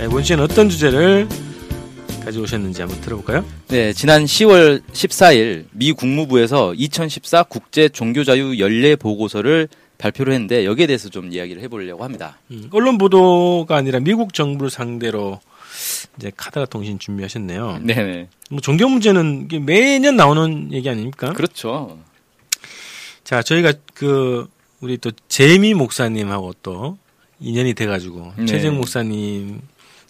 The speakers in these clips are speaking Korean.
이번 주에는 어떤 주제를 가져오셨는지 한번 들어볼까요? 네, 지난 10월 14일 미 국무부에서 2014 국제 종교자유 연례 보고서를 발표를 했는데 여기에 대해서 좀 이야기를 해보려고 합니다. 음, 언론 보도가 아니라 미국 정부를 상대로 이제 카드라 통신 준비하셨네요. 네네. 뭐 종교 문제는 매년 나오는 얘기 아닙니까? 그렇죠. 자, 저희가 그 우리 또 재미 목사님하고 또 인연이 돼가지고 네. 최정 목사님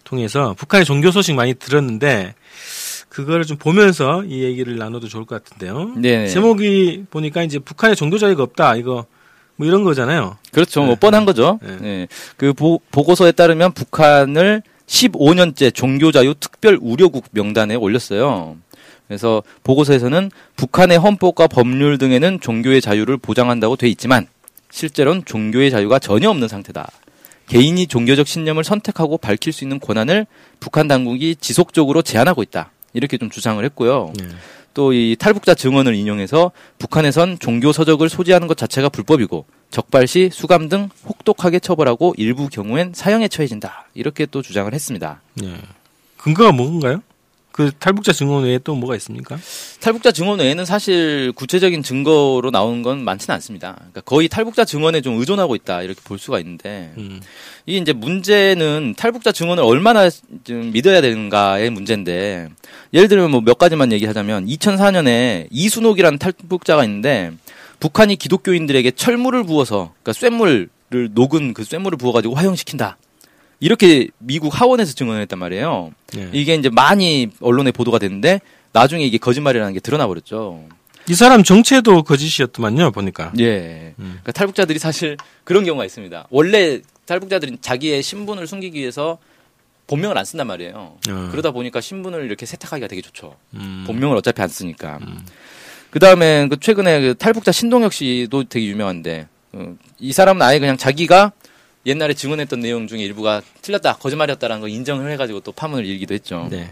통해서 북한의 종교 소식 많이 들었는데 그거를 좀 보면서 이 얘기를 나눠도 좋을 것 같은데요. 네네. 제목이 보니까 이제 북한에 종교 자유가 없다 이거 뭐 이런 거잖아요. 그렇죠. 뭐 네. 뻔한 거죠. 네. 네. 그 보, 보고서에 따르면 북한을 15년째 종교 자유 특별 우려국 명단에 올렸어요. 그래서 보고서에서는 북한의 헌법과 법률 등에는 종교의 자유를 보장한다고 돼 있지만 실제로는 종교의 자유가 전혀 없는 상태다. 개인이 종교적 신념을 선택하고 밝힐 수 있는 권한을 북한 당국이 지속적으로 제한하고 있다. 이렇게 좀 주장을 했고요. 네. 또이 탈북자 증언을 인용해서 북한에선 종교 서적을 소지하는 것 자체가 불법이고 적발 시 수감 등 혹독하게 처벌하고 일부 경우엔 사형에 처해진다. 이렇게 또 주장을 했습니다. 네. 근거가 뭔가요? 그 탈북자 증언 외에 또 뭐가 있습니까? 탈북자 증언 외에는 사실 구체적인 증거로 나오는 건 많지는 않습니다. 그러니까 거의 탈북자 증언에 좀 의존하고 있다 이렇게 볼 수가 있는데 음. 이게 이제 문제는 탈북자 증언을 얼마나 좀 믿어야 되는가의 문제인데 예를 들면 뭐 몇 가지만 얘기하자면 2004년에 이순옥이라는 탈북자가 있는데 북한이 기독교인들에게 철물을 부어서 그러니까 쇳물을 녹은 그 쇳물을 부어가지고 화형시킨다. 이렇게 미국 하원에서 증언했단 말이에요. 네. 이게 이제 많이 언론에 보도가 됐는데 나중에 이게 거짓말이라는 게 드러나 버렸죠. 이 사람 정체도 거짓이었더만요 보니까. 예. 음. 그러니까 탈북자들이 사실 그런 경우가 있습니다. 원래 탈북자들은 자기의 신분을 숨기기 위해서 본명을 안 쓴단 말이에요. 어. 그러다 보니까 신분을 이렇게 세탁하기가 되게 좋죠. 음. 본명을 어차피 안 쓰니까. 그 다음에 그 최근에 그 탈북자 신동혁 씨도 되게 유명한데 어, 이 사람은 아예 그냥 자기가 옛날에 증언했던 내용 중에 일부가 틀렸다, 거짓말이었다라는 걸 인정을 해가지고 또 파문을 일기도 했죠. 네.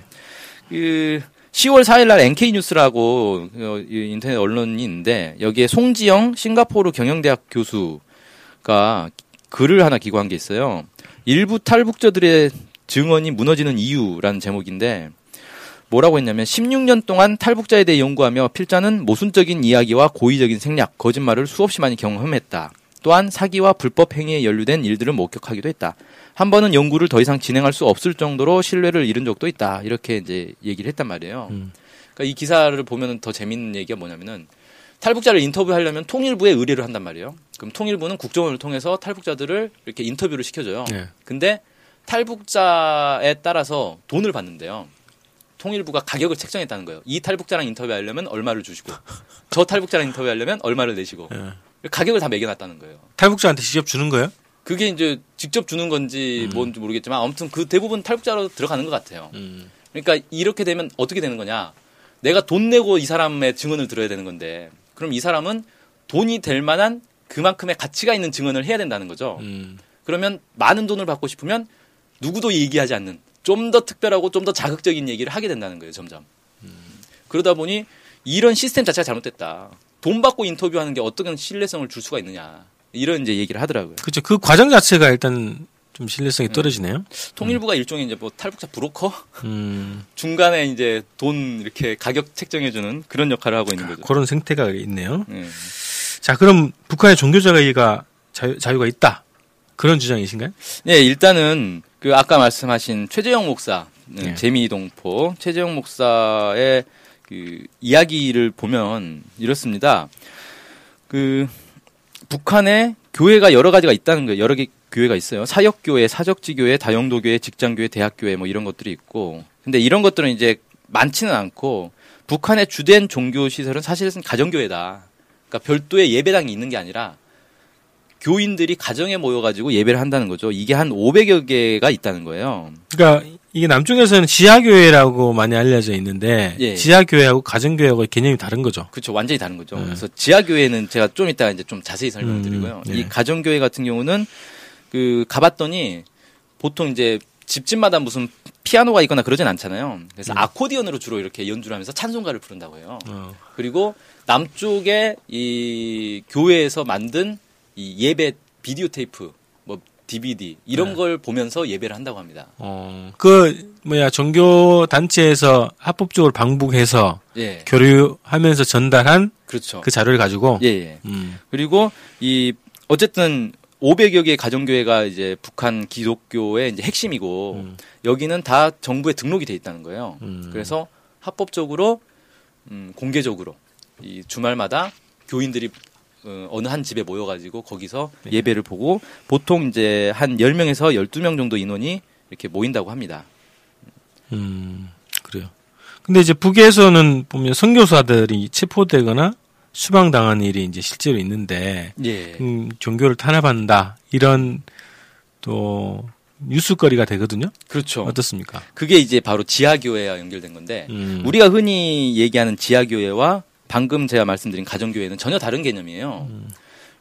그 10월 4일 날 NK 뉴스라고 어, 이 인터넷 언론이 있는데 여기에 송지영 싱가포르 경영대학 교수가 글을 하나 기고한 게 있어요. 일부 탈북자들의 증언이 무너지는 이유라는 제목인데 뭐라고 했냐면 16년 동안 탈북자에 대해 연구하며 필자는 모순적인 이야기와 고의적인 생략, 거짓말을 수없이 많이 경험했다. 또한 사기와 불법 행위에 연루된 일들을 목격하기도 했다. 한 번은 연구를 더 이상 진행할 수 없을 정도로 신뢰를 잃은 적도 있다. 이렇게 이제 얘기를 했단 말이에요. 음. 그러니까 이 기사를 보면 더 재밌는 얘기가 뭐냐면은 탈북자를 인터뷰하려면 통일부에 의뢰를 한단 말이에요. 그럼 통일부는 국정원을 통해서 탈북자들을 이렇게 인터뷰를 시켜줘요. 네. 근데 탈북자에 따라서 돈을 받는데요. 통일부가 가격을 책정했다는 거예요. 이 탈북자랑 인터뷰하려면 얼마를 주시고 저 탈북자랑 인터뷰하려면 얼마를 내시고 예. 가격을 다 매겨놨다는 거예요. 탈북자한테 직접 주는 거예요? 그게 이제 직접 주는 건지 뭔지 모르겠지만 아무튼 그 대부분 탈북자로 들어가는 것 같아요. 음. 그러니까 이렇게 되면 어떻게 되는 거냐? 내가 돈 내고 이 사람의 증언을 들어야 되는 건데 그럼 이 사람은 돈이 될 만한 그만큼의 가치가 있는 증언을 해야 된다는 거죠. 음. 그러면 많은 돈을 받고 싶으면 누구도 얘기하지 않는 좀 더 특별하고 좀 더 자극적인 얘기를 하게 된다는 거예요, 점점. 그러다 보니 이런 시스템 자체가 잘못됐다. 돈 받고 인터뷰하는 게 어떤 신뢰성을 줄 수가 있느냐. 이런 이제 얘기를 하더라고요. 그렇죠. 그 과정 자체가 일단 좀 신뢰성이 떨어지네요. 통일부가 일종의 이제 뭐 탈북자 브로커 음. 중간에 이제 돈 이렇게 가격 책정해주는 그런 역할을 하고 있는 거죠. 그런 생태가 있네요. 예. 자, 그럼 북한의 종교 자유가 자유, 자유가 있다. 그런 주장이신가요? 네, 일단은 그 아까 말씀하신 최재형 목사, 네. 재미동포 최재형 목사의 그 이야기를 보면 이렇습니다. 그 북한에 교회가 여러 가지가 있다는 거예요. 여러 개 교회가 있어요. 사역교회, 사적지교회, 다용도교회, 직장교회, 대학교회 뭐 이런 것들이 있고. 근데 이런 것들은 이제 많지는 않고 북한의 주된 종교 시설은 사실은 가정교회다. 그러니까 별도의 예배당이 있는 게 아니라 교인들이 가정에 모여가지고 예배를 한다는 거죠. 이게 한 500여 개가 있다는 거예요. 그러니까 이게 남쪽에서는 지하교회라고 많이 알려져 있는데 예. 지하교회하고 가정교회하고 개념이 다른 거죠. 그렇죠. 완전히 다른 거죠. 네. 그래서 지하교회는 제가 좀 이따 이제 좀 자세히 설명드리고요. 음, 예. 이 가정교회 같은 경우는 그 가봤더니 보통 이제 집집마다 무슨 피아노가 있거나 그러진 않잖아요. 그래서 음. 아코디언으로 주로 이렇게 연주를 하면서 찬송가를 부른다고 해요. 어. 그리고 남쪽에 이 교회에서 만든 이 예배 비디오 테이프, 뭐 DVD 이런 네. 걸 보면서 예배를 한다고 합니다. 어, 그 뭐야 종교 단체에서 합법적으로 방북해서 예, 교류하면서 전달한 그렇죠. 그 자료를 가지고 예, 예. 음, 그리고 이 어쨌든 500여 개의 가정교회가 이제 북한 기독교의 이제 핵심이고 음. 여기는 다 정부에 등록이 돼 있다는 거예요. 음. 그래서 합법적으로 음, 공개적으로 이 주말마다 교인들이 어, 어느 한 집에 모여가지고 거기서 네. 예배를 보고 보통 이제 한 10명에서 12명 정도 인원이 이렇게 모인다고 합니다. 음, 그래요. 근데 이제 북에서는 보면 선교사들이 체포되거나 수방당한 일이 이제 실제로 있는데 예. 음, 종교를 탄압한다 이런 또 뉴스거리가 되거든요. 그렇죠. 어떻습니까? 그게 이제 바로 지하교회와 연결된 건데 음. 우리가 흔히 얘기하는 지하교회와 방금 제가 말씀드린 가정교회는 전혀 다른 개념이에요. 음.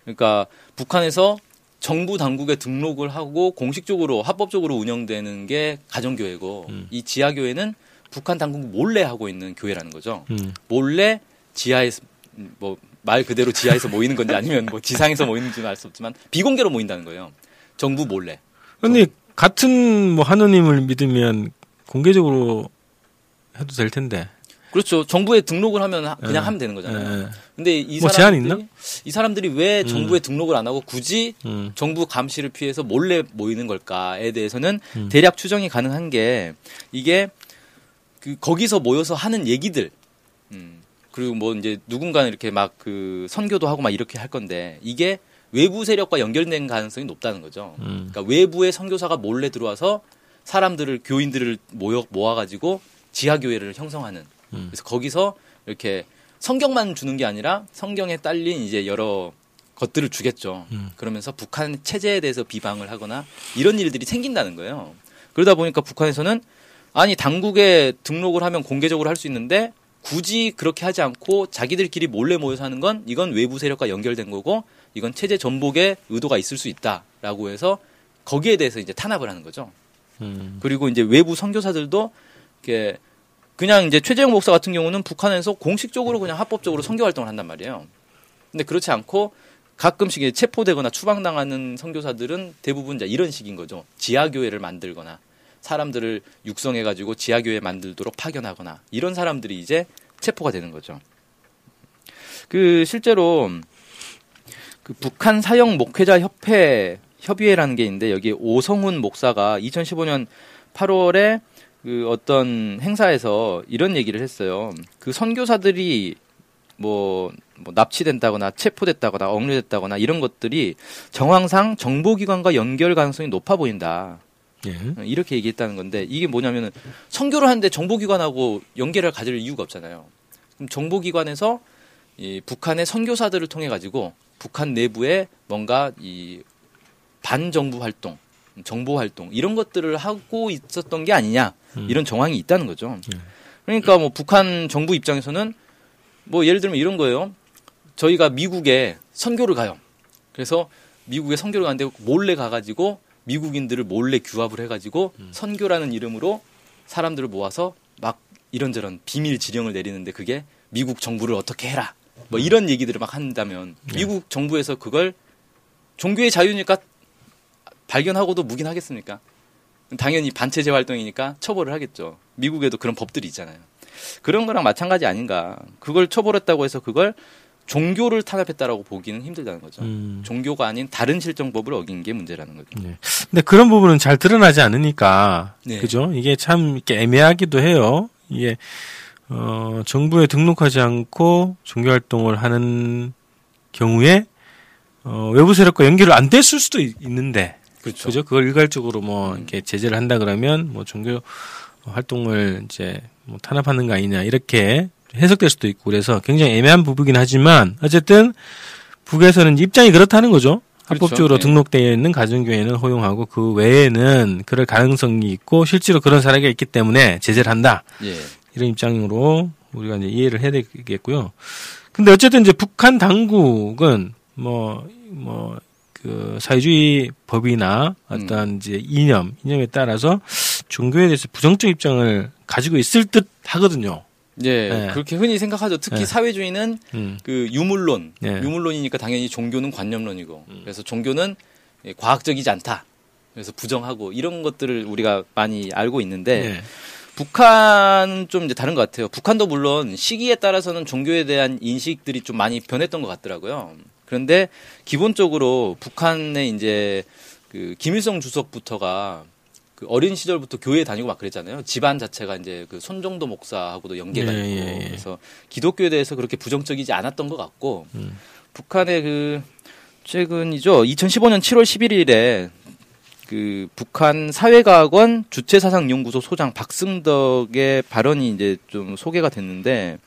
그러니까 북한에서 정부 당국에 등록을 하고 공식적으로 합법적으로 운영되는 게 가정교회고 음. 이 지하교회는 북한 당국 몰래 하고 있는 교회라는 거죠. 음. 몰래 지하에서 뭐 말 그대로 지하에서 모이는 건지 아니면 뭐 지상에서 모이는지는 알 수 없지만 비공개로 모인다는 거예요. 정부 몰래. 근데 같은 뭐 하느님을 믿으면 공개적으로 해도 될 텐데. 그렇죠. 정부에 등록을 하면 하- 그냥 예. 하면 되는 거잖아요. 예. 근데 이 뭐 사람들이 제한 있나? 이 사람들이 왜 음. 정부에 등록을 안 하고 굳이 음. 정부 감시를 피해서 몰래 모이는 걸까에 대해서는 음. 대략 추정이 가능한 게 이게 그 거기서 모여서 하는 얘기들 음, 그리고 뭐 이제 누군가는 이렇게 막 그 선교도 하고 막 이렇게 할 건데 이게 외부 세력과 연결된 가능성이 높다는 거죠. 음. 그러니까 외부의 선교사가 몰래 들어와서 사람들을 교인들을 모여 모아가지고 지하 교회를 형성하는. 음. 그래서 거기서 이렇게 성경만 주는 게 아니라 성경에 딸린 이제 여러 것들을 주겠죠. 음. 그러면서 북한 체제에 대해서 비방을 하거나 이런 일들이 생긴다는 거예요. 그러다 보니까 북한에서는 아니 당국에 등록을 하면 공개적으로 할 수 있는데 굳이 그렇게 하지 않고 자기들끼리 몰래 모여서 하는 건 이건 외부 세력과 연결된 거고 이건 체제 전복의 의도가 있을 수 있다라고 해서 거기에 대해서 이제 탄압을 하는 거죠. 음. 그리고 이제 외부 선교사들도 이렇게 그냥 이제 최재형 목사 같은 경우는 북한에서 공식적으로 그냥 합법적으로 선교 활동을 한단 말이에요. 근데 그렇지 않고 가끔씩 체포되거나 추방당하는 선교사들은 대부분 이제 이런 식인 거죠. 지하교회를 만들거나 사람들을 육성해가지고 지하교회 만들도록 파견하거나 이런 사람들이 이제 체포가 되는 거죠. 그 실제로 그 북한 사형 목회자 협회 협의회라는 게 있는데 여기 오성훈 목사가 2015년 8월에 그 어떤 행사에서 이런 얘기를 했어요. 그 선교사들이 뭐, 뭐 납치된다거나 체포됐다거나 억류됐다거나 이런 것들이 정황상 정보기관과 연결 가능성이 높아 보인다. 예. 이렇게 얘기했다는 건데 이게 뭐냐면은 선교를 하는데 정보기관하고 연계를 가질 이유가 없잖아요. 그럼 정보기관에서 이 북한의 선교사들을 통해 가지고 북한 내부에 뭔가 이 반정부 활동, 정보 활동 이런 것들을 하고 있었던 게 아니냐 음. 이런 정황이 있다는 거죠. 예. 그러니까 뭐 북한 정부 입장에서는 뭐 예를 들면 이런 거예요. 저희가 미국에 선교를 가요. 그래서 미국에 선교를 가는데 몰래 가가지고 미국인들을 몰래 규합을 해가지고 선교라는 이름으로 사람들을 모아서 막 이런저런 비밀 지령을 내리는데 그게 미국 정부를 어떻게 해라. 뭐 이런 얘기들을 막 한다면 네. 미국 정부에서 그걸 종교의 자유니까 발견하고도 묵인하겠습니까? 당연히 반체제 활동이니까 처벌을 하겠죠. 미국에도 그런 법들이 있잖아요. 그런 거랑 마찬가지 아닌가. 그걸 처벌했다고 해서 그걸 종교를 탄압했다라고 보기는 힘들다는 거죠. 음. 종교가 아닌 다른 실정법을 어긴 게 문제라는 거죠. 네. 근데 그런 부분은 잘 드러나지 않으니까 네. 그죠? 이게 참 이렇게 애매하기도 해요. 이게 어, 정부에 등록하지 않고 종교 활동을 하는 경우에 어, 외부 세력과 연결을 안 됐을 수도 있- 있는데 그렇죠. 그죠? 그걸 일괄적으로 뭐 음. 이렇게 제재를 한다 그러면 뭐 종교 활동을 이제 뭐 탄압하는 거 아니냐 이렇게 해석될 수도 있고 그래서 굉장히 애매한 부분이긴 하지만 어쨌든 북에서는 입장이 그렇다는 거죠. 합법적으로 네. 등록되어 있는 가정교회는 허용하고 그 외에는 그럴 가능성이 있고 실제로 그런 사례가 있기 때문에 제재를 한다. 예. 이런 입장으로 우리가 이제 이해를 해야 되겠고요. 근데 어쨌든 이제 북한 당국은 뭐, 뭐, 그 사회주의 법이나 어떤 이제 이념, 이념에 따라서 종교에 대해서 부정적 입장을 가지고 있을 듯 하거든요. 예, 네. 그렇게 흔히 생각하죠. 특히 네. 사회주의는 음. 그 유물론, 네. 유물론이니까 당연히 종교는 관념론이고, 그래서 종교는 예, 과학적이지 않다. 그래서 부정하고 이런 것들을 우리가 많이 알고 있는데 네. 북한은 좀 이제 다른 것 같아요. 북한도 물론 시기에 따라서는 종교에 대한 인식들이 좀 많이 변했던 것 같더라고요. 그런데 기본적으로 북한의 이제 그 김일성 주석부터가 그 어린 시절부터 교회 다니고 막 그랬잖아요. 집안 자체가 이제 그 손정도 목사하고도 연계가 예, 있고 예, 예. 그래서 기독교에 대해서 그렇게 부정적이지 않았던 것 같고 음. 북한의 그 최근이죠. 2015년 7월 11일에 그 북한 사회과학원 주체사상연구소 소장 박승덕의 발언이 이제 좀 소개가 됐는데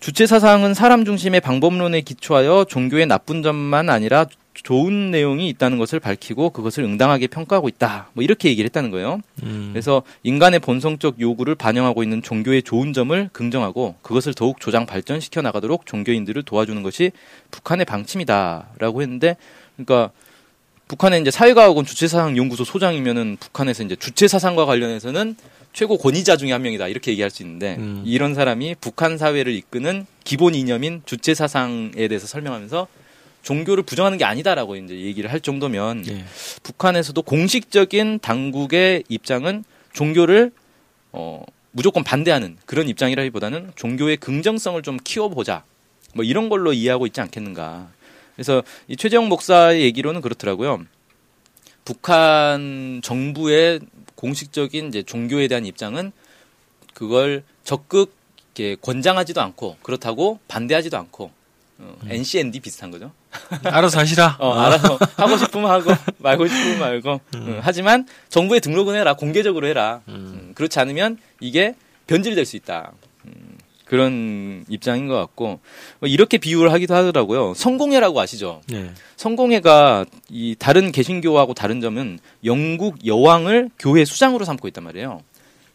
주체 사상은 사람 중심의 방법론에 기초하여 종교의 나쁜 점만 아니라 좋은 내용이 있다는 것을 밝히고 그것을 응당하게 평가하고 있다. 뭐 이렇게 얘기를 했다는 거예요. 음. 그래서 인간의 본성적 요구를 반영하고 있는 종교의 좋은 점을 긍정하고 그것을 더욱 조장 발전시켜 나가도록 종교인들을 도와주는 것이 북한의 방침이다라고 했는데 그러니까 북한의 이제 사회과학원 주체사상 연구소 소장이면은 북한에서 이제 주체사상과 관련해서는 최고 권위자 중에 한 명이다 이렇게 얘기할 수 있는데 음. 이런 사람이 북한 사회를 이끄는 기본 이념인 주체 사상에 대해서 설명하면서 종교를 부정하는 게 아니다라고 이제 얘기를 할 정도면 예. 북한에서도 공식적인 당국의 입장은 종교를 어, 무조건 반대하는 그런 입장이라기보다는 종교의 긍정성을 좀 키워보자 뭐 이런 걸로 이해하고 있지 않겠는가. 그래서 이 최재형 목사의 얘기로는 그렇더라고요. 북한 정부의 공식적인 이제 종교에 대한 입장은 그걸 적극 이렇게 권장하지도 않고 그렇다고 반대하지도 않고 어, NCND 비슷한 거죠. 알아서 하시라. 어, 알아서 하고 싶으면 하고 말고 싶으면 말고. 음, 하지만 정부에 등록은 해라. 공개적으로 해라. 음, 그렇지 않으면 이게 변질될 수 있다. 음, 그런 입장인 것 같고 뭐 이렇게 비유를 하기도 하더라고요. 성공회라고 아시죠? 예. 성공회가 이 다른 개신교하고 다른 점은 영국 여왕을 교회 수장으로 삼고 있단 말이에요.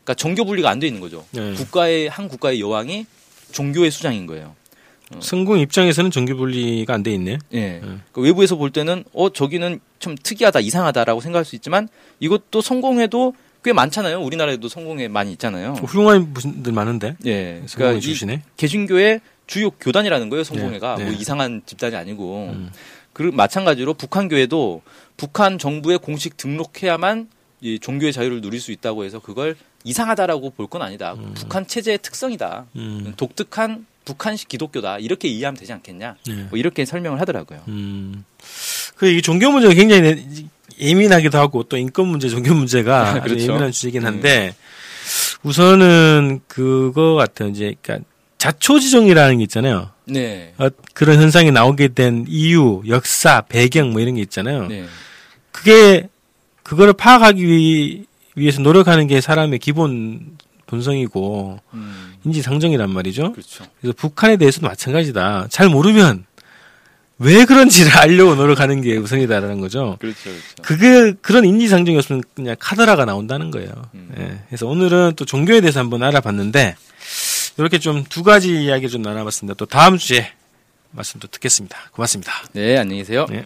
그러니까 정교 분리가 안 돼 있는 거죠. 네. 국가의 한 국가의 여왕이 종교의 수장인 거예요. 성공 입장에서는 정규 분리가 안 돼 있네. 예. 그 외부에서 볼 때는 어 저기는 좀 특이하다, 이상하다라고 생각할 수 있지만 이것도 성공회도 꽤 많잖아요. 우리나라에도 성공회 많이 있잖아요. 훌륭한 분들 많은데. 예. 그러니까 이 출신에. 개신교의 주요 교단이라는 거예요. 성공회가 네, 네. 뭐 이상한 집단이 아니고. 음. 그 마찬가지로 북한 교회도 북한 정부에 공식 등록해야만 이 종교의 자유를 누릴 수 있다고 해서 그걸 이상하다라고 볼 건 아니다. 북한 체제의 특성이다. 음. 독특한 북한식 기독교다. 이렇게 이해하면 되지 않겠냐. 예. 뭐 이렇게 설명을 하더라고요. 음. 그, 이 종교 문제가 굉장히 내- 예민하기도 하고 또 인권 문제, 종교 문제가 그렇죠. 예민한 주제이긴 한데 우선은 그거 같아요. 이제, 그러니까 자초지종이라는 게 있잖아요. 네. 어, 그런 현상이 나오게 된 이유, 역사, 배경 뭐 이런 게 있잖아요. 네. 그게 그거를 파악하기 위- 위해서 노력하는 게 사람의 기본 본성이고 음, 인지상정이란 말이죠. 그렇죠. 그래서 북한에 대해서도 마찬가지다. 잘 모르면 왜 그런지를 알려고 노력하는 게 우선이다라는 거죠. 그렇죠. 그렇죠. 그게 그런 인지상정이었으면 그냥 카더라가 나온다는 거예요. 음. 예. 그래서 오늘은 또 종교에 대해서 한번 알아봤는데 이렇게 좀 두 가지 이야기 좀 나눠봤습니다. 또 다음 주에 말씀 또 듣겠습니다. 고맙습니다. 네, 안녕히 계세요. 네.